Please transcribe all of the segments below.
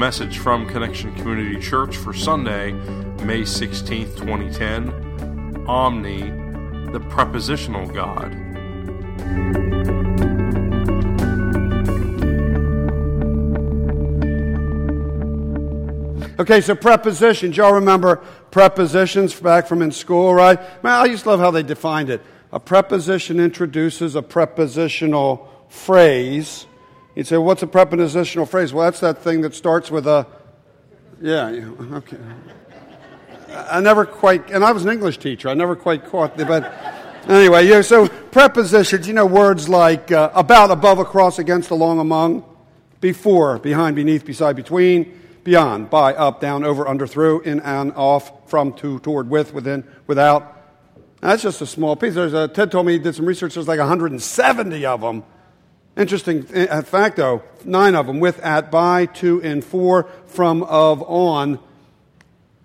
message from Connection Community Church for Sunday, May 16th, 2010 Omni, the Prepositional God. Okay, so prepositions. Y'all remember prepositions back from in school, right? Man, I to love how they defined it. A preposition introduces a prepositional phrase. You'd say, what's a prepositional phrase? Well, that's that thing that starts with a. Yeah, okay. I never quite, and I was an English teacher. I never quite caught the, but anyway, yeah, so prepositions, you know, words like uh, about, above, across, against, along, among, before, behind, beneath, beside, between beyond, by, up, down, over, under, through, in, and off, from, to, toward, with, within, without. That's just a small piece. There's a, Ted told me he did some research, there's like 170 of them. Interesting uh, fact, though, nine of them, with, at, by, to, in, for, from, of, on,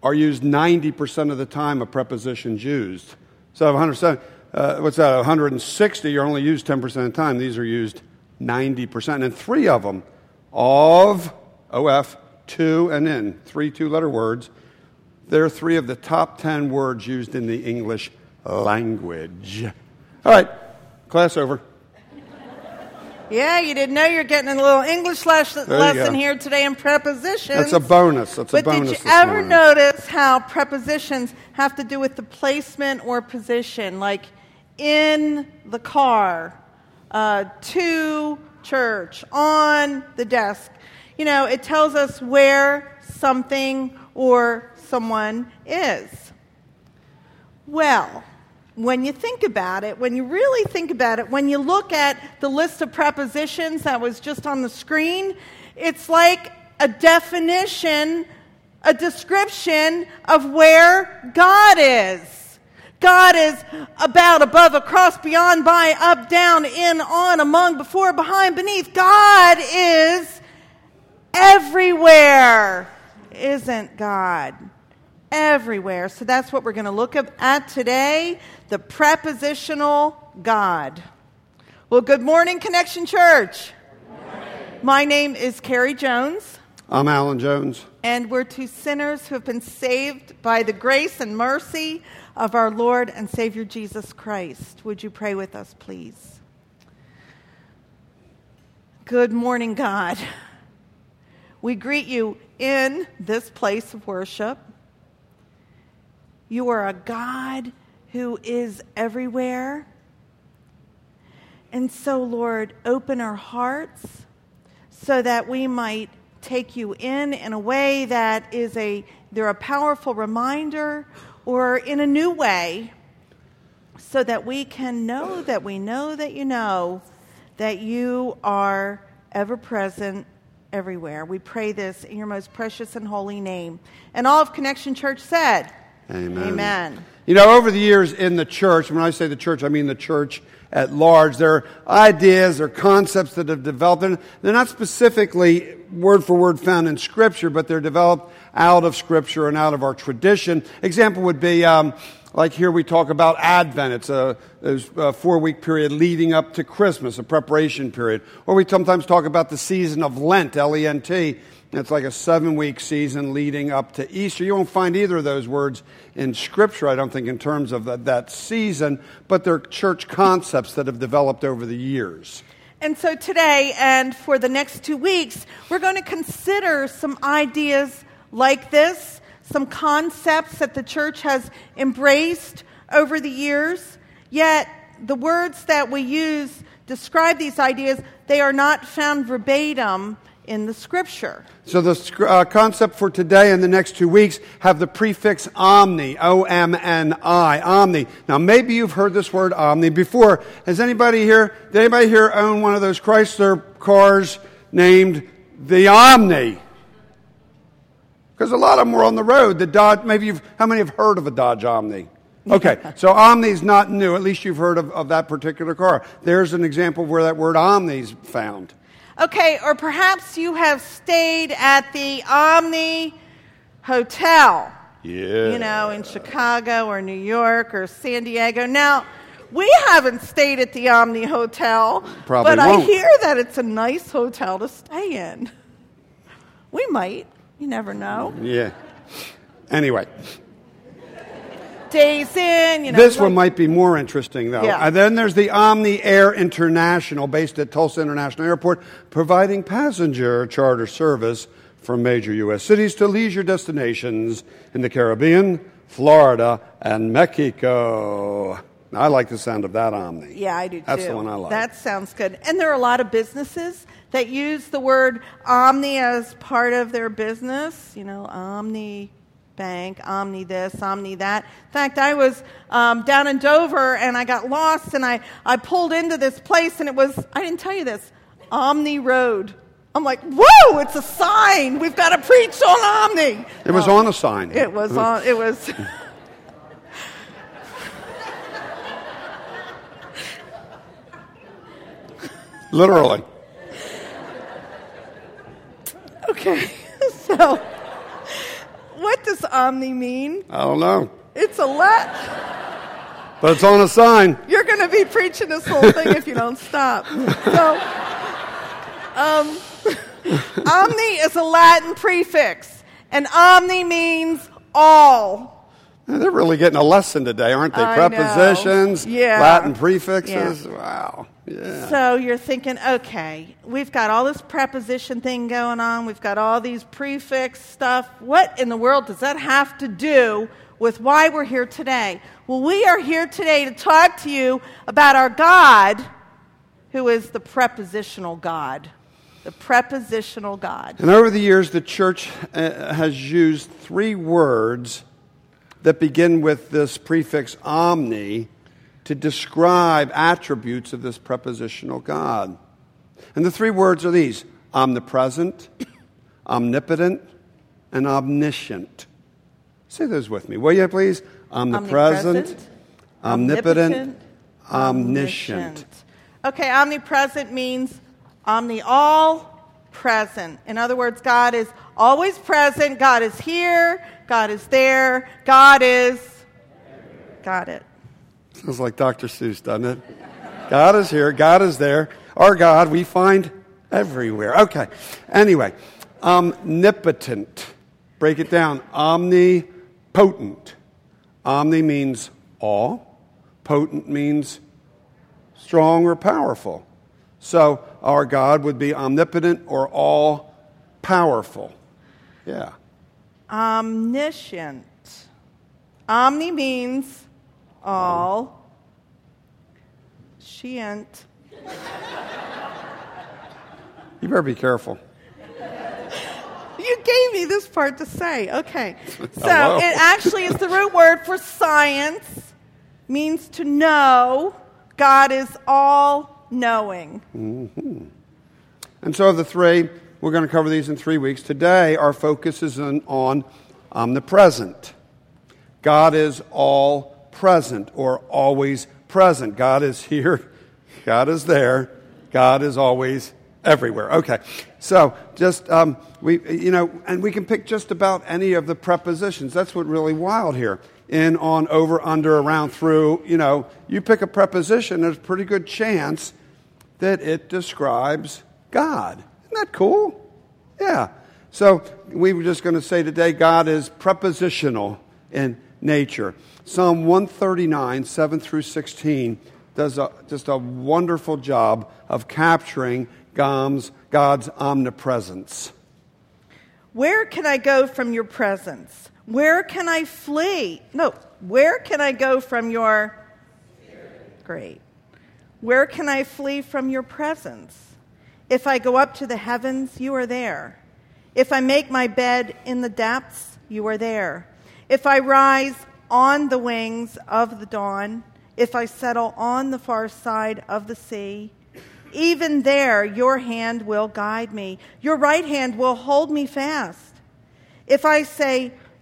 are used 90% of the time a preposition's used. So 170, uh, what's that, 160 are only used 10% of the time. These are used 90%. And three of them, of, of, to, and in, three two letter words. They're three of the top 10 words used in the English language. All right, class over. Yeah, you didn't know you're getting a little English lesson here today in prepositions. That's a bonus. That's a but bonus. did you ever morning. notice how prepositions have to do with the placement or position? Like in the car, uh, to church, on the desk. You know, it tells us where something or someone is. Well, when you think about it, when you really think about it, when you look at the list of prepositions that was just on the screen, it's like a definition, a description of where God is. God is about, above, across, beyond, by, up, down, in, on, among, before, behind, beneath. God is everywhere, isn't God? Everywhere. So that's what we're going to look at today the prepositional God. Well, good morning, Connection Church. My name is Carrie Jones. I'm Alan Jones. And we're two sinners who have been saved by the grace and mercy of our Lord and Savior Jesus Christ. Would you pray with us, please? Good morning, God. We greet you in this place of worship. You are a God who is everywhere. And so, Lord, open our hearts so that we might take you in in a way that is a they're a powerful reminder or in a new way so that we can know that we know that you know that you are ever present everywhere. We pray this in your most precious and holy name. And all of Connection Church said, Amen. Amen. You know, over the years in the church, when I say the church, I mean the church at large, there are ideas or concepts that have developed. And they're not specifically word for word found in Scripture, but they're developed out of Scripture and out of our tradition. Example would be um, like here we talk about Advent. It's a, a four week period leading up to Christmas, a preparation period. Or we sometimes talk about the season of Lent, L E N T. It's like a seven week season leading up to Easter. You won't find either of those words in Scripture, I don't think, in terms of that, that season, but they're church concepts that have developed over the years. And so today and for the next two weeks, we're going to consider some ideas like this, some concepts that the church has embraced over the years. Yet the words that we use describe these ideas, they are not found verbatim in the scripture. So the uh, concept for today and the next two weeks have the prefix omni, O-M-N-I, omni. Now maybe you've heard this word omni before. Has anybody here, did anybody here own one of those Chrysler cars named the Omni? Because a lot of them were on the road. The Dodge, maybe you've, how many have heard of a Dodge Omni? Okay, so Omni is not new. At least you've heard of, of that particular car. There's an example of where that word Omni is found. Okay, or perhaps you have stayed at the Omni Hotel. Yeah. You know, in Chicago or New York or San Diego. Now, we haven't stayed at the Omni Hotel, Probably but won't. I hear that it's a nice hotel to stay in. We might. You never know. Yeah. Anyway, Days Inn, you know. this one might be more interesting, though. Yeah. And then there's the Omni Air International, based at Tulsa International Airport, providing passenger charter service from major U.S. cities to leisure destinations in the Caribbean, Florida, and Mexico. I like the sound of that Omni. Yeah, I do too. That's the one I like. That sounds good. And there are a lot of businesses that use the word omni as part of their business. You know, omni bank, omni this, omni that. In fact, I was um, down in Dover and I got lost and I, I pulled into this place and it was, I didn't tell you this, Omni Road. I'm like, whoa, it's a sign. We've got to preach on Omni. It was on a sign. It was on, it was. Literally. Okay, so what does omni mean? I don't know. It's a let. But it's on a sign. You're going to be preaching this whole thing if you don't stop. So, um, omni is a Latin prefix, and omni means all. They're really getting a lesson today, aren't they? I. Prepositions, Yeah. Latin prefixes. Yeah. Wow. Yeah. So you're thinking, okay, we've got all this preposition thing going on. We've got all these prefix stuff. What in the world does that have to do with why we're here today? Well, we are here today to talk to you about our God, who is the prepositional God. The prepositional God. And over the years, the church uh, has used three words that begin with this prefix omni to describe attributes of this prepositional God. And the three words are these omnipresent, omnipotent, and omniscient. Say those with me, will you please? Omnipresent, Omnipresent, omnipotent, omniscient. Okay, omnipresent means omni all present. In other words, God is always present. God is here. God is there. God is. Got it. Sounds like Dr. Seuss, doesn't it? God is here, God is there. Our God we find everywhere. Okay. Anyway, omnipotent. Break it down. Omnipotent. Omni means all, potent means strong or powerful. So our God would be omnipotent or all powerful. Yeah. Omniscient. Omni means all. Scient. You better be careful. You gave me this part to say. Okay. So Hello. it actually is the root word for science, means to know. God is all knowing. And so, of the three, we're going to cover these in three weeks. Today, our focus is on, on omnipresent. God is all present or always present. God is here, God is there, God is always everywhere. Okay, so just, um, we, you know, and we can pick just about any of the prepositions. That's what really wild here. In, on, over, under, around, through, you know, you pick a preposition, there's a pretty good chance that it describes God. Isn't that cool? Yeah. So we were just going to say today God is prepositional in nature. Psalm 139, 7 through 16, does a, just a wonderful job of capturing God's, God's omnipresence. Where can I go from your presence? Where can I flee? No, where can I go from your. Great. Where can I flee from your presence? If I go up to the heavens, you are there. If I make my bed in the depths, you are there. If I rise on the wings of the dawn, if I settle on the far side of the sea, even there your hand will guide me. Your right hand will hold me fast. If I say,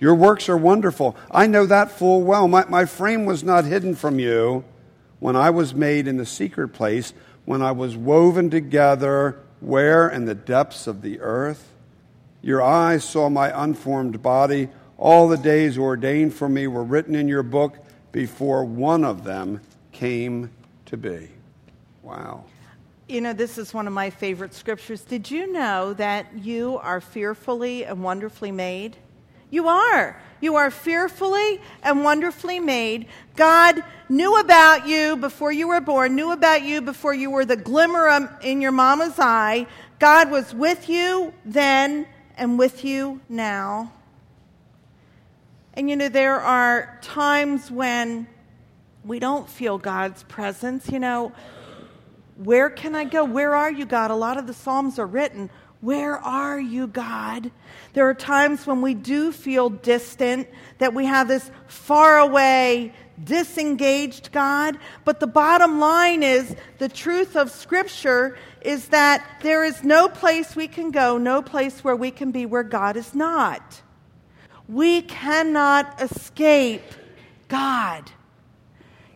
Your works are wonderful. I know that full well. My, my frame was not hidden from you when I was made in the secret place, when I was woven together, where in the depths of the earth? Your eyes saw my unformed body. All the days ordained for me were written in your book before one of them came to be. Wow. You know, this is one of my favorite scriptures. Did you know that you are fearfully and wonderfully made? You are. You are fearfully and wonderfully made. God knew about you before you were born, knew about you before you were the glimmer in your mama's eye. God was with you then and with you now. And you know, there are times when we don't feel God's presence. You know, where can I go? Where are you, God? A lot of the Psalms are written where are you, God? There are times when we do feel distant, that we have this far away, disengaged God. But the bottom line is the truth of Scripture is that there is no place we can go, no place where we can be where God is not. We cannot escape God.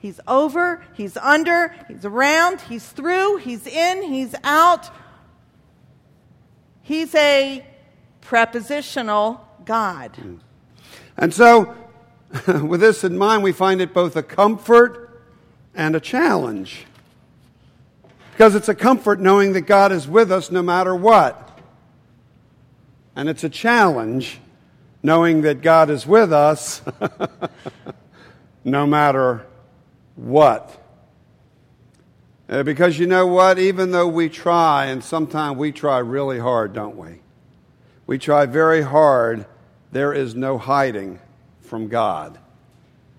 He's over, He's under, He's around, He's through, He's in, He's out. He's a prepositional God. Hmm. And so, with this in mind, we find it both a comfort and a challenge. Because it's a comfort knowing that God is with us no matter what. And it's a challenge knowing that God is with us no matter what. Uh, because you know what? Even though we try, and sometimes we try really hard, don't we? We try very hard, there is no hiding from God.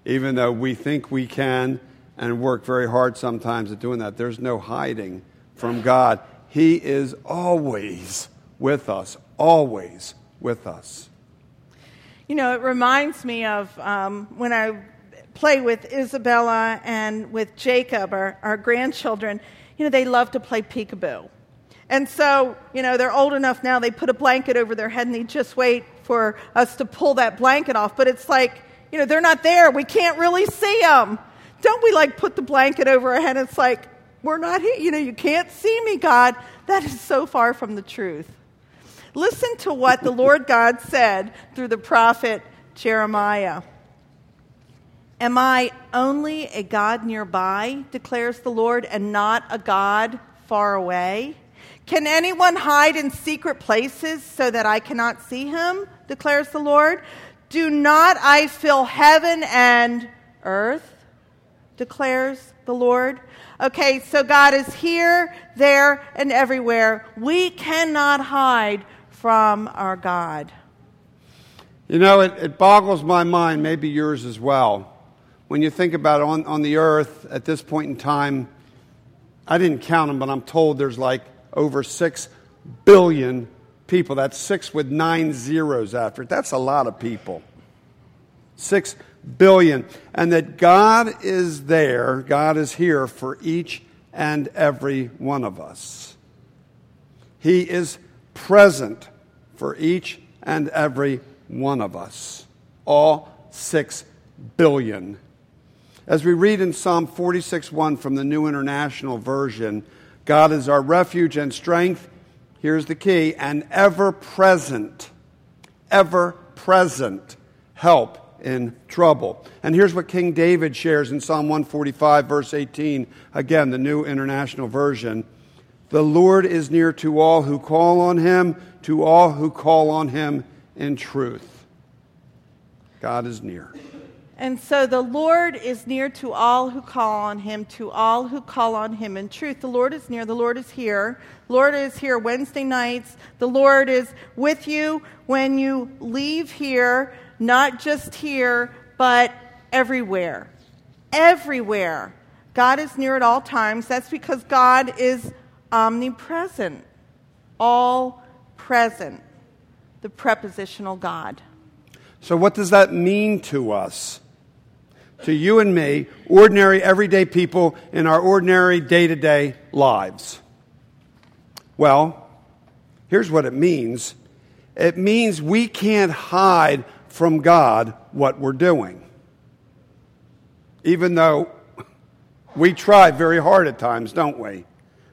Even though we think we can and work very hard sometimes at doing that, there's no hiding from God. He is always with us, always with us. You know, it reminds me of um, when I play with Isabella and with Jacob, our, our grandchildren, you know, they love to play peekaboo. And so, you know, they're old enough now, they put a blanket over their head and they just wait for us to pull that blanket off. But it's like, you know, they're not there. We can't really see them. Don't we like put the blanket over our head? It's like, we're not here. You know, you can't see me, God. That is so far from the truth. Listen to what the Lord God said through the prophet Jeremiah. Am I only a God nearby, declares the Lord, and not a God far away? Can anyone hide in secret places so that I cannot see him, declares the Lord? Do not I fill heaven and earth, declares the Lord? Okay, so God is here, there, and everywhere. We cannot hide from our God. You know, it, it boggles my mind, maybe yours as well when you think about it, on, on the earth at this point in time, I didn't count them, but I'm told there's like over 6 billion people. That's six with nine zeros after it. That's a lot of people. 6 billion. And that God is there, God is here for each and every one of us. He is present for each and every one of us. All 6 billion. As we read in Psalm 46 1 from the New International Version, God is our refuge and strength. Here's the key an ever present, ever present help in trouble. And here's what King David shares in Psalm 145, verse 18. Again, the New International Version. The Lord is near to all who call on him, to all who call on him in truth. God is near. And so the Lord is near to all who call on him, to all who call on him in truth. The Lord is near, the Lord is here. The Lord is here Wednesday nights. The Lord is with you when you leave here, not just here, but everywhere. Everywhere. God is near at all times. That's because God is omnipresent, all present, the prepositional God. So, what does that mean to us? To you and me, ordinary, everyday people in our ordinary day to day lives? Well, here's what it means it means we can't hide from God what we're doing. Even though we try very hard at times, don't we?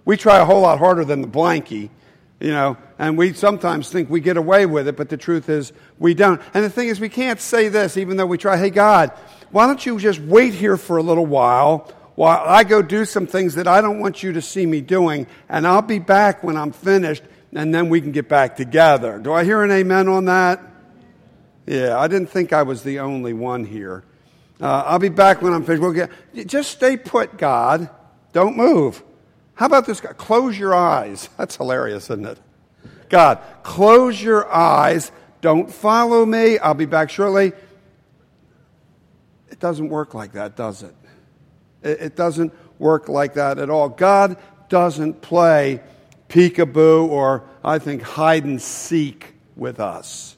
We try a whole lot harder than the blankie, you know, and we sometimes think we get away with it, but the truth is we don't. And the thing is, we can't say this even though we try, hey, God, why don't you just wait here for a little while while I go do some things that I don't want you to see me doing, and I'll be back when I'm finished, and then we can get back together. Do I hear an amen on that? Yeah, I didn't think I was the only one here. Uh, I'll be back when I'm finished. We'll get, just stay put, God. Don't move. How about this? guy? Close your eyes. That's hilarious, isn't it? God, close your eyes. Don't follow me. I'll be back shortly. Doesn't work like that, does it? It, it doesn't work like that at all. God doesn't play peekaboo or, I think, hide and seek with us.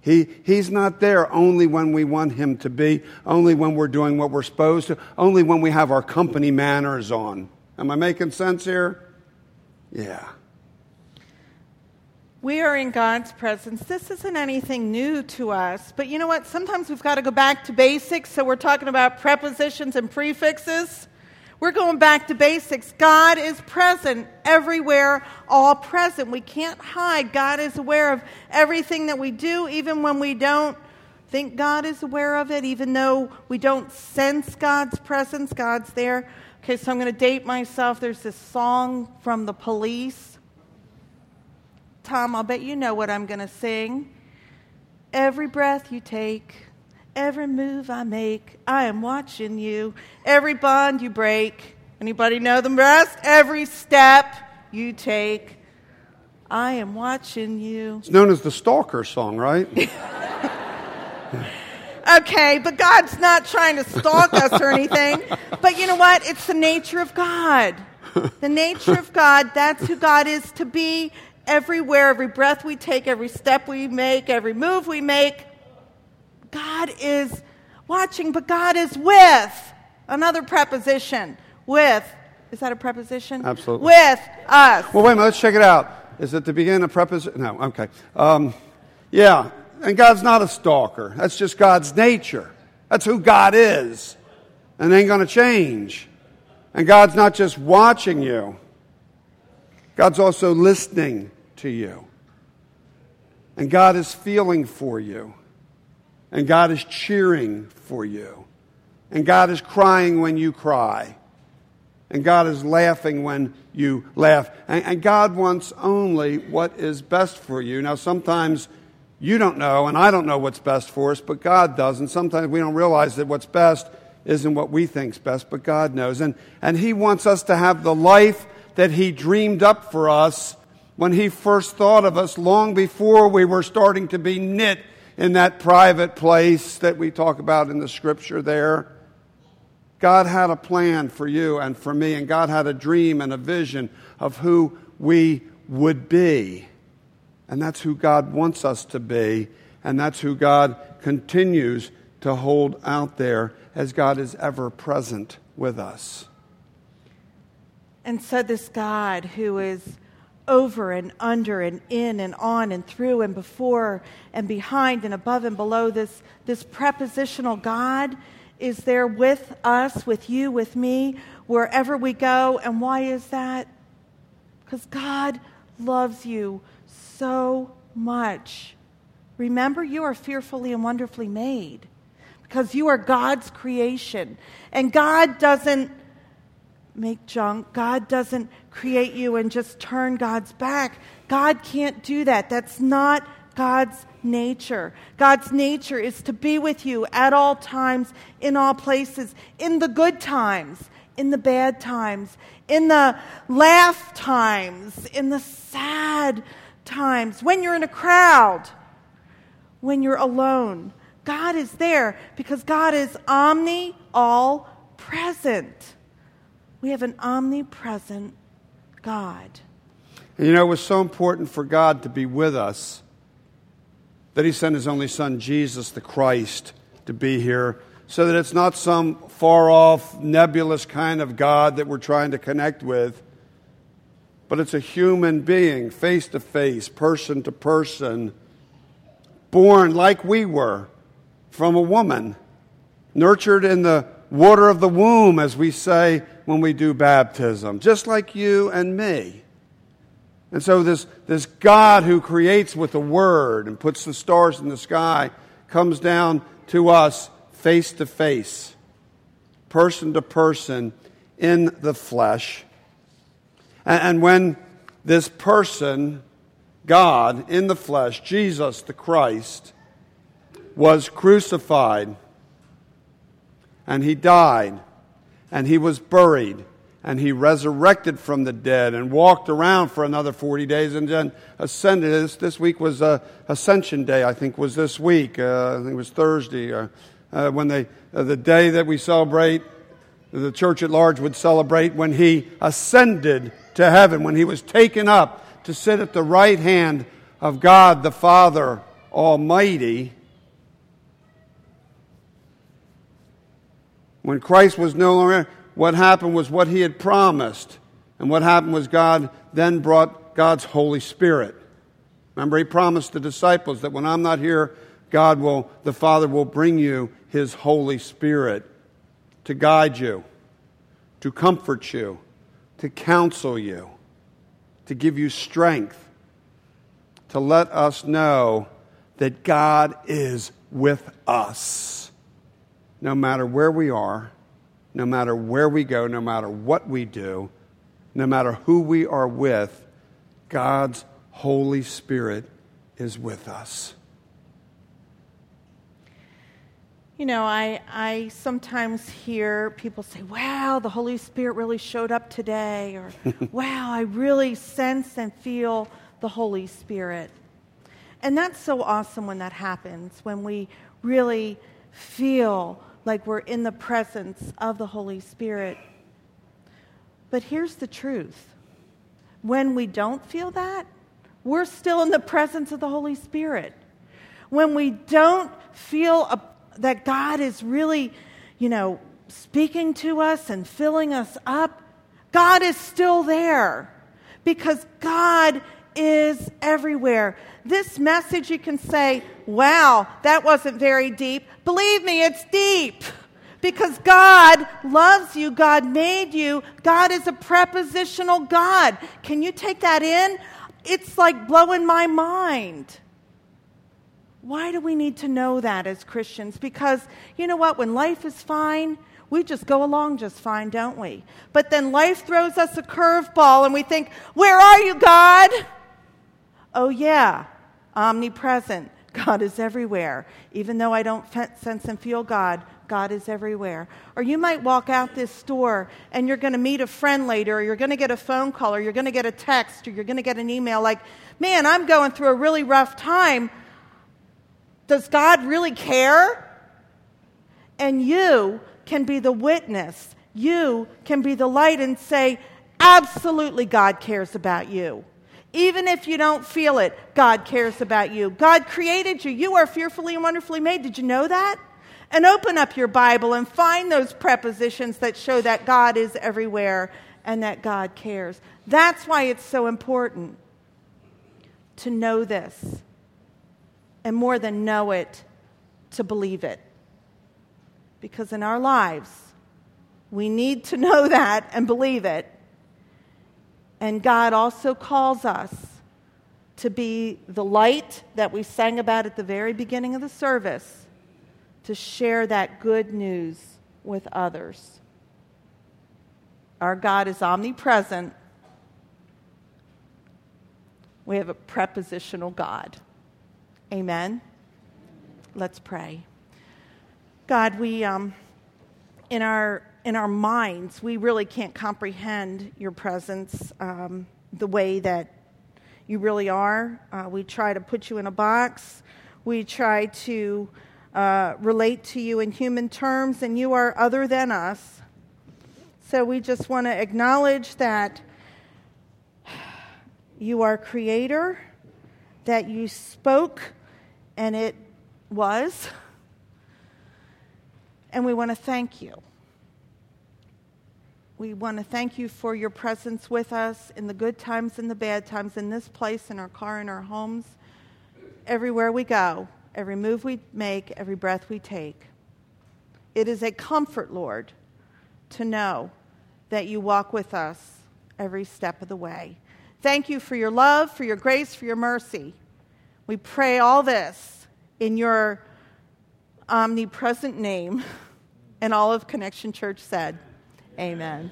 He, he's not there only when we want him to be, only when we're doing what we're supposed to, only when we have our company manners on. Am I making sense here? Yeah. We are in God's presence. This isn't anything new to us, but you know what? Sometimes we've got to go back to basics. So we're talking about prepositions and prefixes. We're going back to basics. God is present everywhere, all present. We can't hide. God is aware of everything that we do, even when we don't think God is aware of it, even though we don't sense God's presence, God's there. Okay, so I'm going to date myself. There's this song from the police. Tom, I'll bet you know what I'm going to sing. Every breath you take, Every move I make, I am watching you. Every bond you break, anybody know the rest? Every step you take, I am watching you. It's known as the Stalker song, right? okay, but God's not trying to stalk us or anything. But you know what? It's the nature of God. The nature of God, that's who God is to be everywhere, every breath we take, every step we make, every move we make. God is watching, but God is with. Another preposition. With. Is that a preposition? Absolutely. With us. Well, wait a minute. Let's check it out. Is it the beginning of preposition? No. Okay. Um, yeah. And God's not a stalker. That's just God's nature. That's who God is. And ain't going to change. And God's not just watching you, God's also listening to you. And God is feeling for you. And God is cheering for you. And God is crying when you cry. And God is laughing when you laugh. And, and, God wants only what is best for you. Now, sometimes you don't know, and I don't know what's best for us, but God does. And sometimes we don't realize that what's best isn't what we think's best, but God knows. And, and He wants us to have the life that He dreamed up for us when He first thought of us long before we were starting to be knit in that private place that we talk about in the scripture there. God had a plan for you and for me, and God had a dream and a vision of who we would be. And that's who God wants us to be, and that's who God continues to hold out there as God is ever present with us. And so, this God who is over and under and in and on and through and before and behind and above and below. This, this prepositional God is there with us, with you, with me, wherever we go. And why is that? Because God loves you so much. Remember, you are fearfully and wonderfully made because you are God's creation. And God doesn't make junk. God doesn't create you and just turn God's back. God can't do that. That's not God's nature. God's nature is to be with you at all times, in all places, in the good times, in the bad times, in the laugh times, in the sad times, when you're in a crowd, when you're alone. God is there because God is omni, all present. We have an omnipresent God. And you know, it was so important for God to be with us that He sent His only Son, Jesus the Christ, to be here so that it's not some far off, nebulous kind of God that we're trying to connect with, but it's a human being, face to face, person to person, born like we were from a woman, nurtured in the water of the womb, as we say when we do baptism, just like you and me. And so, this, this God who creates with the Word and puts the stars in the sky comes down to us face to face, person to person, in the flesh. And, and when this person, God in the flesh, Jesus the Christ, was crucified and he died and he was buried and he resurrected from the dead and walked around for another 40 days and then ascended. This, this week was uh, Ascension Day, I think was this week. Uh, I think it was Thursday, uh, uh when they, uh, the day that we celebrate, the church at large would celebrate when he ascended to heaven, when he was taken up to sit at the right hand of God the Father Almighty. When Christ was no longer, what happened was what he had promised. And what happened was God then brought God's Holy Spirit. Remember, he promised the disciples that when I'm not here, God will, the Father will bring you his Holy Spirit to guide you, to comfort you, to counsel you, to give you strength, to let us know that God is with us no matter where we are, no matter where we go, no matter what we do, no matter who we are with, God's Holy Spirit is with us. You know, I, I sometimes hear people say, wow, the Holy Spirit really showed up today, or wow, I really sense and feel the Holy Spirit. And that's so awesome when that happens, when we really feel like we're in the presence of the Holy Spirit. But here's the truth when we don't feel that, we're still in the presence of the Holy Spirit. When we don't feel a, that God is really, you know, speaking to us and filling us up, God is still there because God is everywhere. This message, you can say, wow, that wasn't very deep. Believe me, it's deep. Because God loves you, God made you, God is a prepositional God. Can you take that in? It's like blowing my mind. Why do we need to know that as Christians? Because you know what? When life is fine, we just go along just fine, don't we? But then life throws us a curveball and we think, Where are you, God? Oh, yeah, omnipresent. God is everywhere. Even though I don't sense and feel God, God is everywhere. Or you might walk out this store and you're going to meet a friend later, or you're going to get a phone call, or you're going to get a text, or you're going to get an email like, man, I'm going through a really rough time. Does God really care? And you can be the witness. You can be the light and say, absolutely, God cares about you. Even if you don't feel it, God cares about you. God created you. You are fearfully and wonderfully made. Did you know that? And open up your Bible and find those prepositions that show that God is everywhere and that God cares. That's why it's so important to know this. And more than know it, to believe it. Because in our lives, we need to know that and believe it and God also calls us to be the light that we sang about at the very beginning of the service, to share that good news with others. Our God is omnipresent. We have a prepositional God. Amen. Let's pray. God, we, um, in our in our minds, we really can't comprehend your presence um, the way that you really are. Uh, we try to put you in a box. We try to uh, relate to you in human terms, and you are other than us. So we just want to acknowledge that you are creator, that you spoke, and it was. And we want to thank you. We want to thank you for your presence with us in the good times and the bad times, in this place, in our car, in our homes, everywhere we go. every move we make, every breath we take. It is a comfort, Lord, to know that you walk with us every step of the way. Thank you for your love, for your grace, for your mercy. We pray all this in your omnipresent name. And all of Connection Church said, Amen.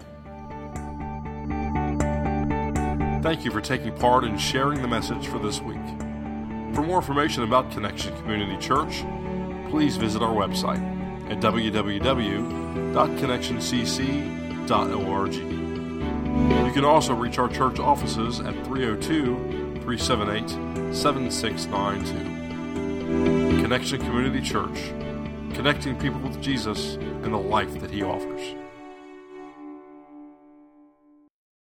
Thank you for taking part in sharing the message for this week. For more information about Connection Community Church, please visit our website at www.connectioncc.org. You can also reach our church offices at 302 378 7692. Connection Community Church, connecting people with Jesus and the life that He offers.